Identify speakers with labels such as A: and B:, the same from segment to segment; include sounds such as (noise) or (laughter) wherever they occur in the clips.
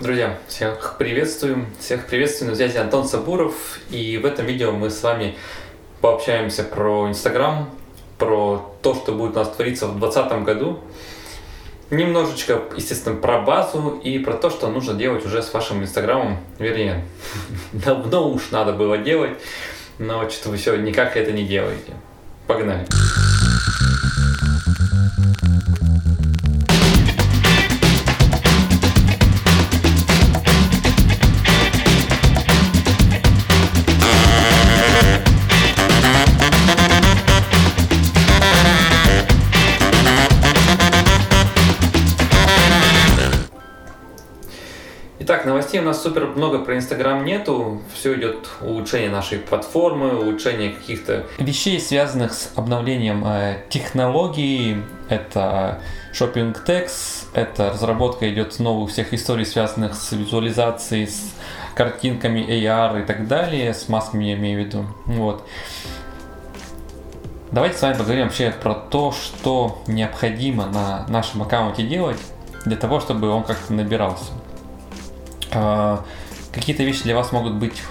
A: Друзья, всех приветствуем, всех приветствую, на связи Антон Сабуров, и в этом видео мы с вами пообщаемся про Инстаграм, про то, что будет у нас твориться в 2020 году, немножечко, естественно, про базу и про то, что нужно делать уже с вашим Инстаграмом, вернее, (laughs) давно уж надо было делать, но что-то вы все никак это не делаете. Погнали! Новостей у нас супер много про Инстаграм нету. Все идет улучшение нашей платформы, улучшение каких-то вещей, связанных с обновлением э, технологий. Это шопинг текст, это разработка идет новых всех историй, связанных с визуализацией, с картинками AR и так далее, с масками я имею в виду. Вот. Давайте с вами поговорим вообще про то, что необходимо на нашем аккаунте делать для того, чтобы он как-то набирался. А, какие-то вещи для вас могут быть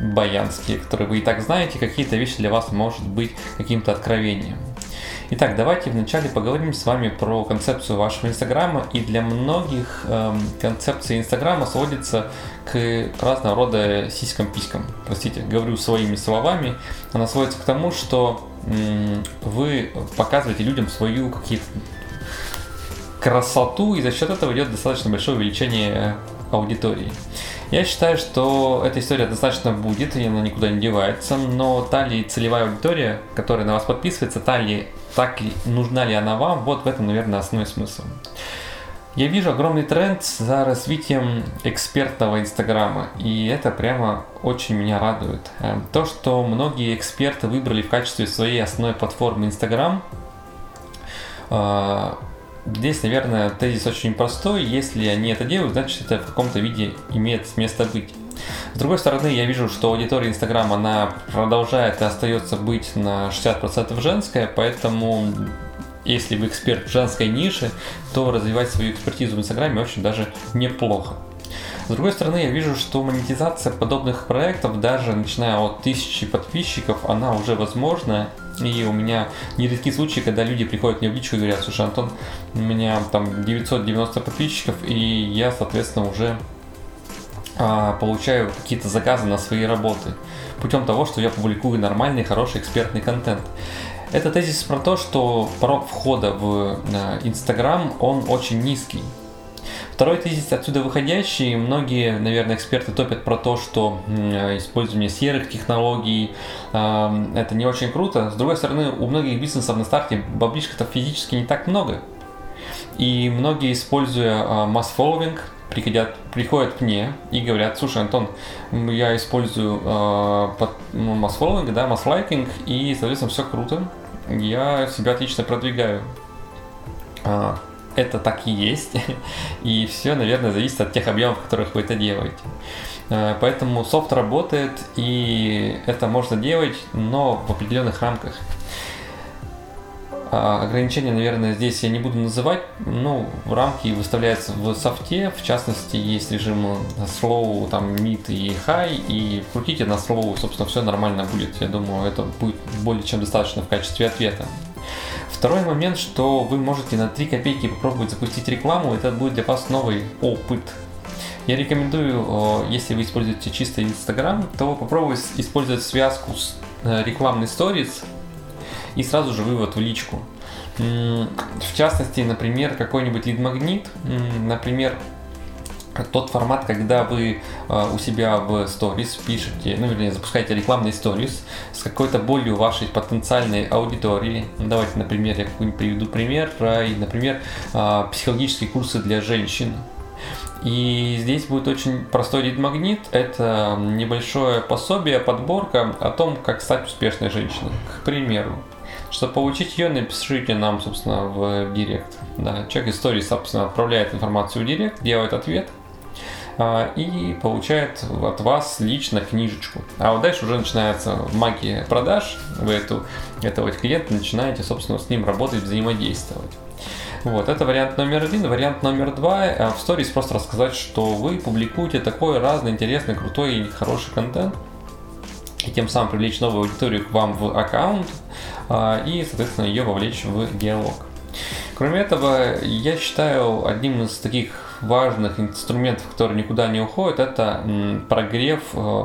A: баянские, которые вы и так знаете, какие-то вещи для вас может быть каким-то откровением. Итак, давайте вначале поговорим с вами про концепцию вашего Инстаграма. И для многих эм, концепция Инстаграма сводится к разного рода сиськам-писькам. Простите, говорю своими словами. Она сводится к тому, что м- вы показываете людям свою какие-то красоту, и за счет этого идет достаточно большое увеличение аудитории. Я считаю, что эта история достаточно будет, и она никуда не девается, но та ли целевая аудитория, которая на вас подписывается, та ли, так ли, нужна ли она вам, вот в этом, наверное, основной смысл. Я вижу огромный тренд за развитием экспертного Инстаграма, и это прямо очень меня радует. Э, то, что многие эксперты выбрали в качестве своей основной платформы Инстаграм, э, Здесь, наверное, тезис очень простой. Если они это делают, значит это в каком-то виде имеет место быть. С другой стороны, я вижу, что аудитория Инстаграма, она продолжает и остается быть на 60% женская, поэтому если вы эксперт в женской нише, то развивать свою экспертизу в Инстаграме очень даже неплохо. С другой стороны, я вижу, что монетизация подобных проектов, даже начиная от тысячи подписчиков, она уже возможна. И у меня нередки случаи, когда люди приходят мне в личку и говорят, слушай, Антон, у меня там 990 подписчиков, и я, соответственно, уже а, получаю какие-то заказы на свои работы путем того, что я публикую нормальный, хороший экспертный контент. Это тезис про то, что порог входа в э, Инстаграм, он очень низкий. Второй тезис отсюда выходящий. Многие, наверное, эксперты топят про то, что использование серых технологий э, это не очень круто. С другой стороны, у многих бизнесов на старте баблишка-то физически не так много. И многие, используя э, масс-фолловинг, приходят, приходят к мне и говорят, слушай, Антон, я использую э, под, ну, масс-фолловинг, да, масс-лайкинг, и, соответственно, все круто. Я себя отлично продвигаю. А, это так и есть. (laughs) И все, наверное, зависит от тех объемов, в которых вы это делаете. Э, поэтому софт работает, и это можно делать, но в определенных рамках. А, ограничения, наверное, здесь я не буду называть, в рамки выставляются в софте, в частности, есть режим slow, там, mid и high, и крутите на slow, собственно, все нормально будет. Я думаю, это будет более чем достаточно в качестве ответа. Второй момент, что вы можете на 3 копейки попробовать запустить рекламу, это будет для вас новый опыт. Я рекомендую, если вы используете чисто Instagram, то попробовать использовать связку с э, рекламной сторис и сразу же вывод в личку. В частности, например, какой-нибудь лид-магнит, например, тот формат, когда вы э, у себя в сторис пишете, ну, вернее, запускаете рекламный сторис с какой-то болью вашей потенциальной аудитории. Давайте, например, я какой-нибудь приведу пример, и, например, э, психологические курсы для женщин. И здесь будет очень простой лид-магнит. Это небольшое пособие, подборка о том, как стать успешной женщиной. К примеру. Чтобы получить ее, напишите нам, собственно, в директ. Да, человек истории, собственно, отправляет информацию в директ, делает ответ, и получает от вас лично книжечку. А вот дальше уже начинается магия продаж. Вы эту, этого клиента начинаете, собственно, с ним работать, взаимодействовать. Вот, это вариант номер один. Вариант номер два, э, в сторис просто рассказать, что вы публикуете такой разный, интересный, крутой и хороший контент, и тем самым привлечь новую аудиторию к вам в аккаунт а, и, соответственно, ее вовлечь в диалог. Кроме этого, я считаю одним из таких важных инструментов, который никуда не уходит, это прогрев э,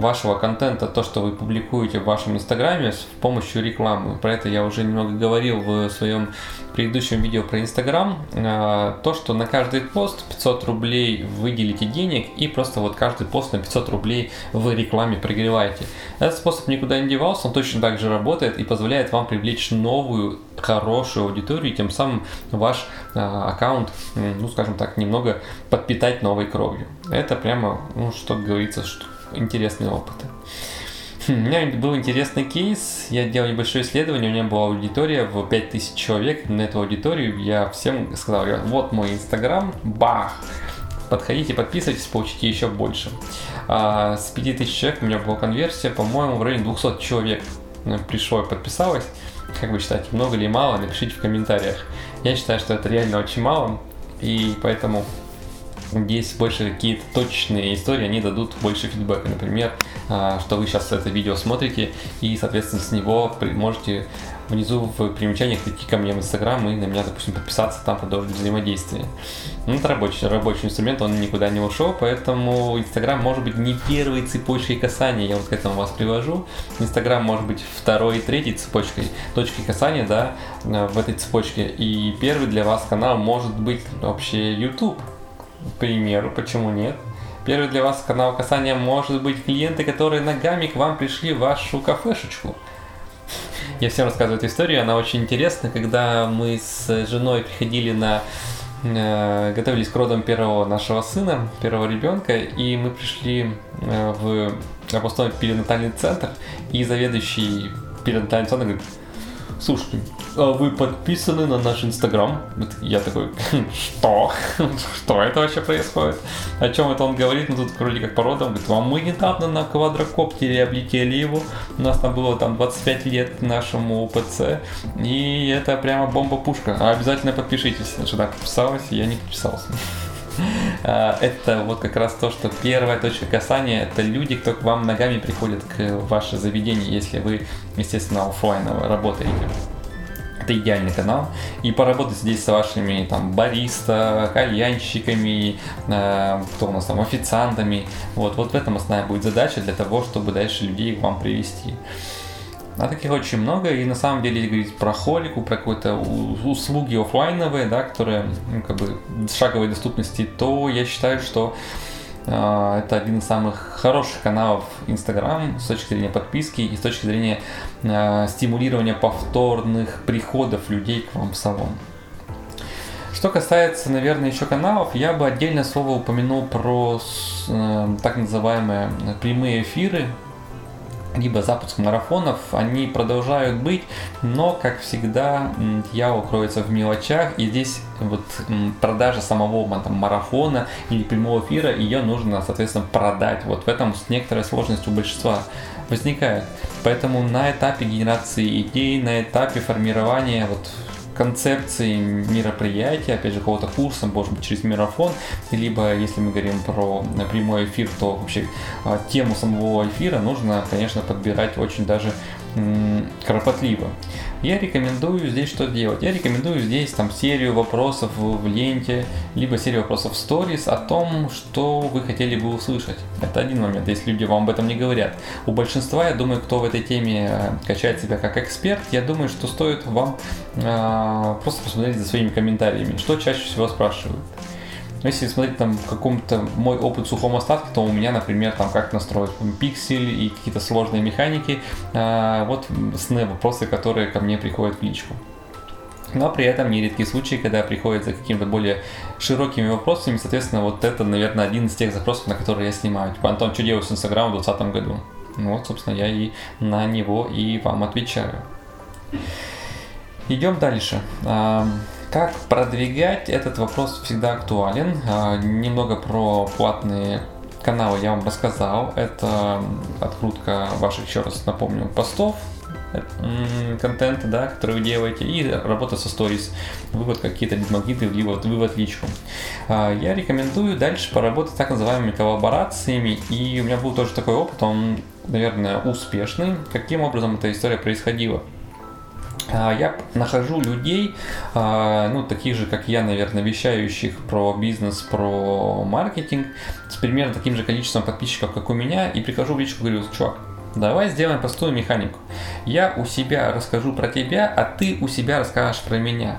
A: вашего контента, то, что вы публикуете в вашем инстаграме с помощью рекламы. Про это я уже немного говорил в своем предыдущем видео про инстаграм. Э, то, что на каждый пост 500 рублей выделите денег и просто вот каждый пост на 500 рублей в рекламе прогреваете. Этот способ никуда не девался, он точно так же работает и позволяет вам привлечь новую хорошую аудиторию тем самым ваш э, аккаунт, ну скажем так, немного подпитать новой кровью. Это прямо, ну что говорится, что интересные опыты. Хм, у меня был интересный кейс, я делал небольшое исследование, у меня была аудитория в 5000 человек, на эту аудиторию я всем сказал, вот мой инстаграм, бах, подходите, подписывайтесь, получите еще больше. А с 5000 человек у меня была конверсия, по-моему, в районе 200 человек пришло и подписалось. Как вы считаете, много или мало, напишите в комментариях. Я считаю, что это реально очень мало, и поэтому есть больше какие-то точные истории, они дадут больше фидбэка. Например, а, что вы сейчас это видео смотрите, и, соответственно, с него можете внизу в примечаниях прийти ко мне в Инстаграм и на меня, допустим, подписаться, там продолжить взаимодействие. Ну, это рабочий, рабочий инструмент, он никуда не ушел, поэтому Инстаграм может быть не первой цепочкой касания, я вот к этому вас привожу. Инстаграм может быть второй и третьей цепочкой, точкой касания, да, в этой цепочке. И первый для вас канал может быть вообще YouTube к примеру, почему нет? Первый для вас канал касания может быть клиенты, которые ногами к вам пришли в вашу кафешечку. Я всем рассказываю эту историю, она очень интересна. Когда мы с женой приходили на э, готовились к родам первого нашего сына, первого ребенка, и мы пришли э, в областной перинатальный центр, и заведующий перинатальный центр говорит, слушайте, а вы подписаны на наш инстаграм? Я такой, (laughs) что? (laughs) что это вообще происходит? О чем это он говорит? Ну тут вроде как по родам. Говорит, а мы недавно на квадрокоптере облетели его. У нас там было там 25 лет нашему УПЦ. И это прямо бомба-пушка. А обязательно подпишитесь. Жена подписалась, я не подписался. (laughs) А, это вот как раз то, что первая точка касания это люди, кто к вам ногами приходит к ваше заведение, если вы, естественно, офлайново работаете это идеальный канал. И поработать здесь с вашими там бариста, кальянщиками, э, кто у нас там, официантами. Вот, вот в этом основная будет задача для того, чтобы дальше людей к вам привести. А таких очень много, и на самом деле, говорить про холику, про какие-то услуги офлайновые, да, которые ну, как бы шаговой доступности, то я считаю, что это один из самых хороших каналов Instagram с точки зрения подписки и с точки зрения э, стимулирования повторных приходов людей к вам в салон. Что касается, наверное, еще каналов, я бы отдельное слово упомянул про э, так называемые прямые эфиры, либо запуск марафонов, они продолжают быть, но, как всегда, я укроется в мелочах, и здесь вот продажа самого там, марафона или прямого эфира, ее нужно, соответственно, продать. Вот в этом с некоторой сложностью у большинства возникает. Поэтому на этапе генерации идей, на этапе формирования вот концепции мероприятия, опять же, какого-то курса, может быть, через марафон, либо, если мы говорим про прямой эфир, то вообще а, тему самого эфира нужно, конечно, подбирать очень даже кропотливо. Я рекомендую здесь что делать? Я рекомендую здесь там серию вопросов в ленте, либо серию вопросов в сторис о том, что вы хотели бы услышать. Это один момент, если люди вам об этом не говорят. У большинства, я думаю, кто в этой теме э, качает себя как эксперт, я думаю, что стоит вам э, просто посмотреть за своими комментариями, что чаще всего спрашивают. Но если смотреть там каком-то мой опыт в сухом остатке, то у меня, например, там как настроить пиксель и какие-то сложные механики, а, вот сны вопросы, которые ко мне приходят в личку. Но при этом нередки случаи, когда приходят за какими-то более широкими вопросами, соответственно, вот это, наверное, один из тех запросов, на которые я снимаю. Типа, Антон, что делать с Инстаграмом в 2020 году? Ну вот, собственно, я и на него и вам отвечаю. Идем дальше. Как продвигать этот вопрос всегда актуален. А, немного про платные каналы я вам рассказал. Это открутка ваших, еще раз напомню, постов контента, да, который вы делаете, и работа со сторис, вывод какие-то магниты, вывод, вывод личку. А, я рекомендую дальше поработать так называемыми коллаборациями, и у меня был тоже такой опыт, он, наверное, успешный. Каким образом эта история происходила? А, я нахожу людей, а, ну, таких же, как я, наверное, вещающих про бизнес, про маркетинг, с примерно таким же количеством подписчиков, как у меня, и прихожу в личку и говорю, чувак, давай сделаем простую механику. Я у себя расскажу про тебя, а ты у себя расскажешь про меня.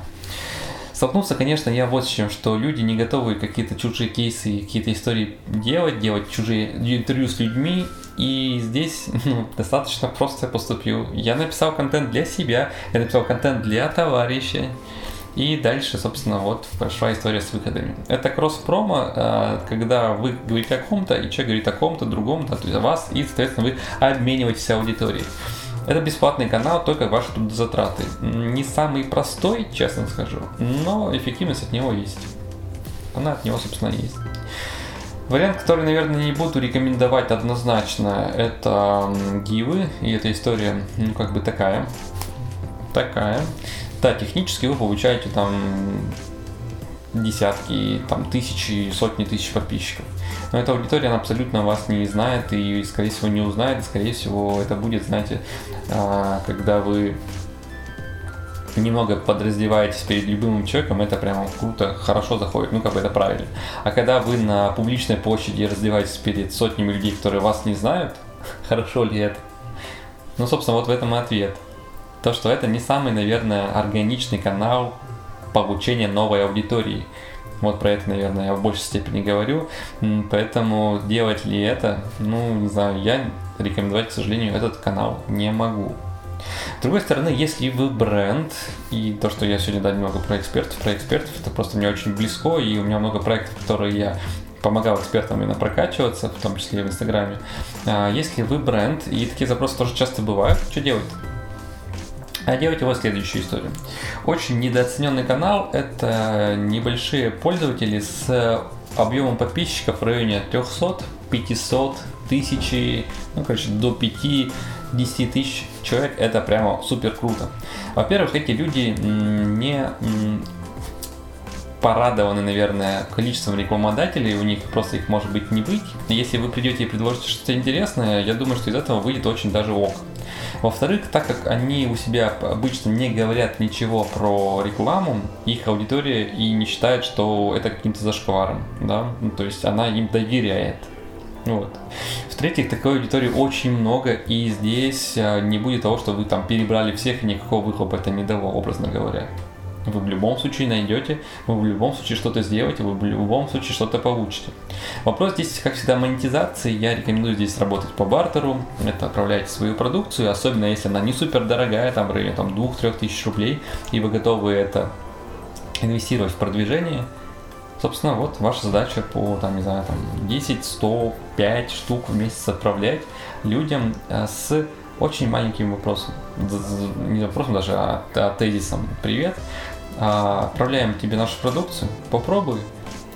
A: Столкнулся, конечно, я вот с чем, что люди не готовы какие-то чужие кейсы, какие-то истории делать, делать чужие интервью с людьми, и здесь (laughs) ну, достаточно просто поступил. Я написал контент для себя, я написал контент для товарища. И дальше, собственно, вот прошла история с выходами. Это кросс-промо, а, когда вы говорите о ком-то, и человек говорит о ком-то, другом, то есть о вас, и, соответственно, вы обмениваетесь аудиторией. Это бесплатный канал, только ваши трудозатраты. Не самый простой, честно скажу, но эффективность от него есть. Она от него, собственно, есть. Вариант, который, наверное, не буду рекомендовать однозначно, это гивы. И эта история, ну, как бы такая. Такая. Да, технически вы получаете там десятки, там тысячи, сотни тысяч подписчиков. Но эта аудитория, она абсолютно вас не знает и, скорее всего, не узнает. Скорее всего, это будет, знаете, а, когда вы немного подраздеваетесь перед любым человеком, это прямо круто, хорошо заходит, ну как бы это правильно. А когда вы на публичной площади раздеваетесь перед сотнями людей, которые вас не знают, (laughs) хорошо ли это? Ну, собственно, вот в этом и ответ. То, что это не самый, наверное, органичный канал получения новой аудитории. Вот про это, наверное, я в большей степени говорю. Поэтому делать ли это, ну, не знаю, я рекомендовать, к сожалению, этот канал не могу. С другой стороны, если вы бренд, и то, что я сегодня да, немного про экспертов, про экспертов, это просто мне очень близко, и у меня много проектов, которые я помогал экспертам именно прокачиваться, в том числе и в Инстаграме. А если вы бренд, и такие запросы тоже часто бывают, что делать? А делать его следующую историю. Очень недооцененный канал – это небольшие пользователи с объемом подписчиков в районе 300, 500, тысячи, ну, короче, до 5 10 тысяч человек, это прямо супер круто. Во-первых, эти люди не порадованы, наверное, количеством рекламодателей, у них просто их может быть не быть. Если вы придете и предложите что-то интересное, я думаю, что из этого выйдет очень даже ок. Во-вторых, так как они у себя обычно не говорят ничего про рекламу, их аудитория и не считает, что это каким-то зашкваром, да, ну, то есть она им доверяет. Вот. В-третьих, такой аудитории очень много, и здесь а, не будет того, что вы там перебрали всех, и никакого выхлопа это не дало, образно говоря. Вы в любом случае найдете, вы в любом случае что-то сделаете, вы в любом случае что-то получите. Вопрос здесь, как всегда, монетизации. Я рекомендую здесь работать по бартеру. Это отправляете свою продукцию, особенно если она не супер дорогая, там в районе там, 2-3 тысяч рублей, и вы готовы это инвестировать в продвижение – Собственно, вот ваша задача по, там, не знаю, там 10, 100, 5 штук в месяц отправлять людям э, с очень маленьким вопросом. Не вопросом даже, а, а тезисом. Привет, а, отправляем тебе нашу продукцию, попробуй.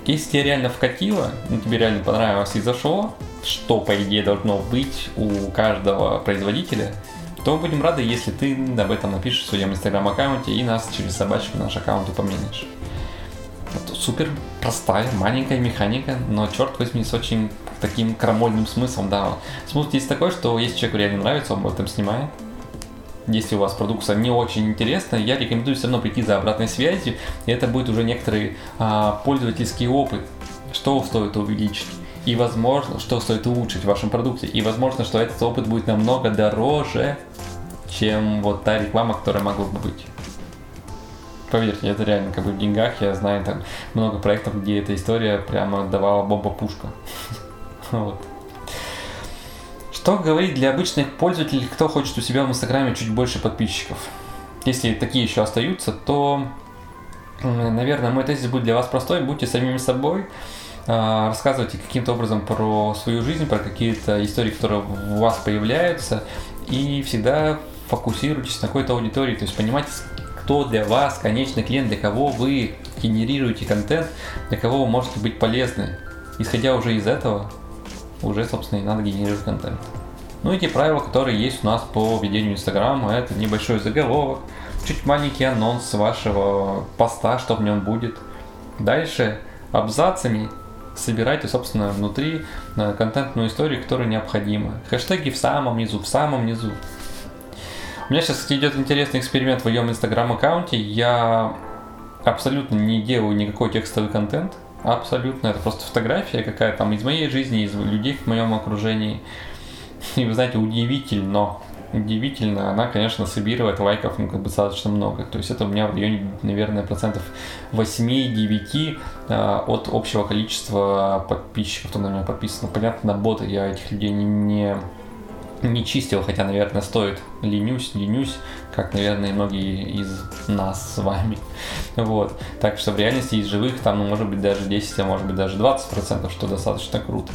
A: Если тебе реально вкатило, ну, тебе реально понравилось и зашло, что, по идее, должно быть у каждого производителя, то мы будем рады, если ты об этом напишешь в своем инстаграм-аккаунте и нас через собачку наш аккаунт упомянешь супер простая, маленькая механика, но, черт возьми, с очень таким крамольным смыслом, да. Смысл здесь такой, что если человеку реально нравится, он об этом снимает. Если у вас продукция не очень интересная, я рекомендую все равно прийти за обратной связью, и это будет уже некоторый а, пользовательский опыт, что стоит увеличить и возможно, что стоит улучшить в вашем продукте, и возможно, что этот опыт будет намного дороже, чем вот та реклама, которая могла бы быть поверьте, это реально как бы в деньгах, я знаю там много проектов, где эта история прямо давала бомба-пушка. (laughs) Вот. Что говорить для обычных пользователей, кто хочет у себя в Инстаграме чуть больше подписчиков? Если такие еще остаются, то, наверное, мой тезис будет для вас простой. Будьте самими собой, а, рассказывайте каким-то образом про свою жизнь, про какие-то истории, которые у вас появляются, и всегда фокусируйтесь на какой-то аудитории, то есть понимайте, кто для вас конечный клиент, для кого вы генерируете контент, для кого вы можете быть полезны. Исходя уже из этого, уже, собственно, и надо генерировать контент. Ну и те правила, которые есть у нас по ведению Инстаграма, это небольшой заголовок, чуть маленький анонс вашего поста, что в нем будет. Дальше абзацами собирайте, собственно, внутри э, контентную историю, которая необходима. Хэштеги в самом низу, в самом низу. У меня сейчас идет интересный эксперимент в моем инстаграм-аккаунте. Я абсолютно не делаю никакой текстовый контент. Абсолютно. Это просто фотография какая-то там из моей жизни, из людей в моем окружении. И вы знаете, удивительно, удивительно, она, конечно, собирает лайков ну, как бы достаточно много. То есть это у меня в районе, наверное, процентов 8-9 э, от общего количества подписчиков, кто на меня подписан. Понятно, на боты я этих людей не, не, не чистил, хотя, наверное, стоит. Ленюсь, ленюсь, как, наверное, многие из нас с вами. Вот. Так что в реальности из живых там, ну, может быть, даже 10, а может быть, даже 20%, что достаточно круто.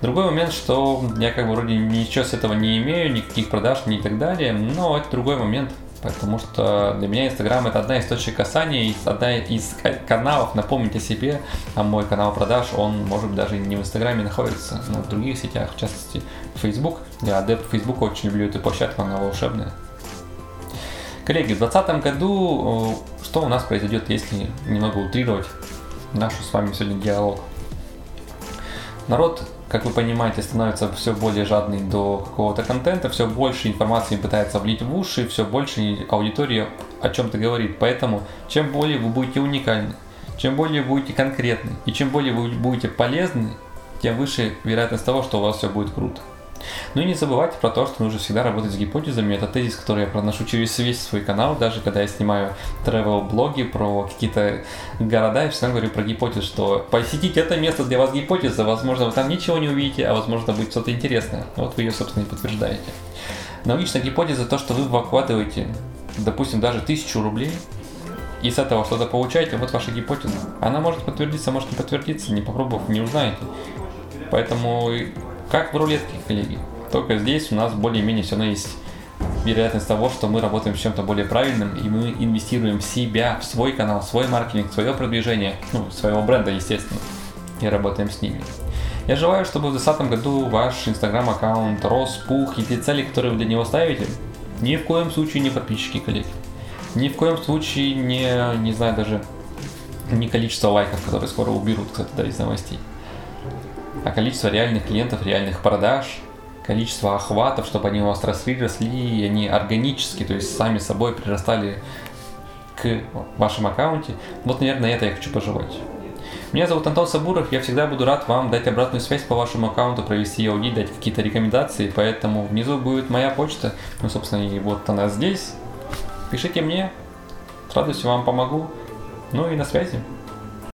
A: Другой момент, что я как бы вроде ничего с этого не имею, никаких продаж, ни и так далее, но это другой момент, потому что для меня Инстаграм это одна из точек касания, одна из каналов напомнить о себе, а мой канал продаж, он может даже не в Инстаграме находится, но в других сетях, в частности Facebook. Я адепт Facebook, очень люблю эту площадку, она волшебная. Коллеги, в 2020 году э, что у нас произойдет, если немного утрировать нашу с вами сегодня диалог? Народ как вы понимаете, становится все более жадный до какого-то контента, все больше информации пытается влить в уши, все больше аудитория о чем-то говорит. Поэтому, чем более вы будете уникальны, чем более вы будете конкретны и чем более вы будете полезны, тем выше вероятность того, что у вас все будет круто. Ну и не забывайте про то, что нужно всегда работать с гипотезами. Это тезис, который я проношу через весь свой канал, даже когда я снимаю travel-блоги про какие-то города, я всегда говорю про гипотезу, что посетить это место для вас гипотеза, возможно, вы там ничего не увидите, а возможно будет что-то интересное. Вот вы ее, собственно, и подтверждаете. Научная гипотеза то, что вы вкладываете, допустим, даже тысячу рублей, и с этого что-то получаете, вот ваша гипотеза. Она может подтвердиться, может не подтвердиться, не попробовав, не узнаете. Поэтому как в рулетке, коллеги. Только здесь у нас более-менее все равно есть вероятность того, что мы работаем с чем-то более правильным, и мы инвестируем в себя, в свой канал, в свой маркетинг, в свое продвижение, ну, своего бренда, естественно, и работаем с ними. Я желаю, чтобы в 2020 году ваш инстаграм-аккаунт рос, пух, и те цели, которые вы для него ставите, ни в коем случае не подписчики, коллеги. Ни в коем случае не, не знаю, даже не количество лайков, которые скоро уберут, кстати, да, из новостей а количество реальных клиентов, реальных продаж, количество охватов, чтобы они у вас росли, росли, и они органически, то есть сами собой прирастали к вашем аккаунте. Вот, наверное, это я хочу пожелать. Меня зовут Антон Сабуров, я всегда буду рад вам дать обратную связь по вашему аккаунту, провести аудит, дать какие-то рекомендации, поэтому внизу будет моя почта, ну, собственно, и вот она здесь. Пишите мне, с радостью вам помогу. Ну и на связи.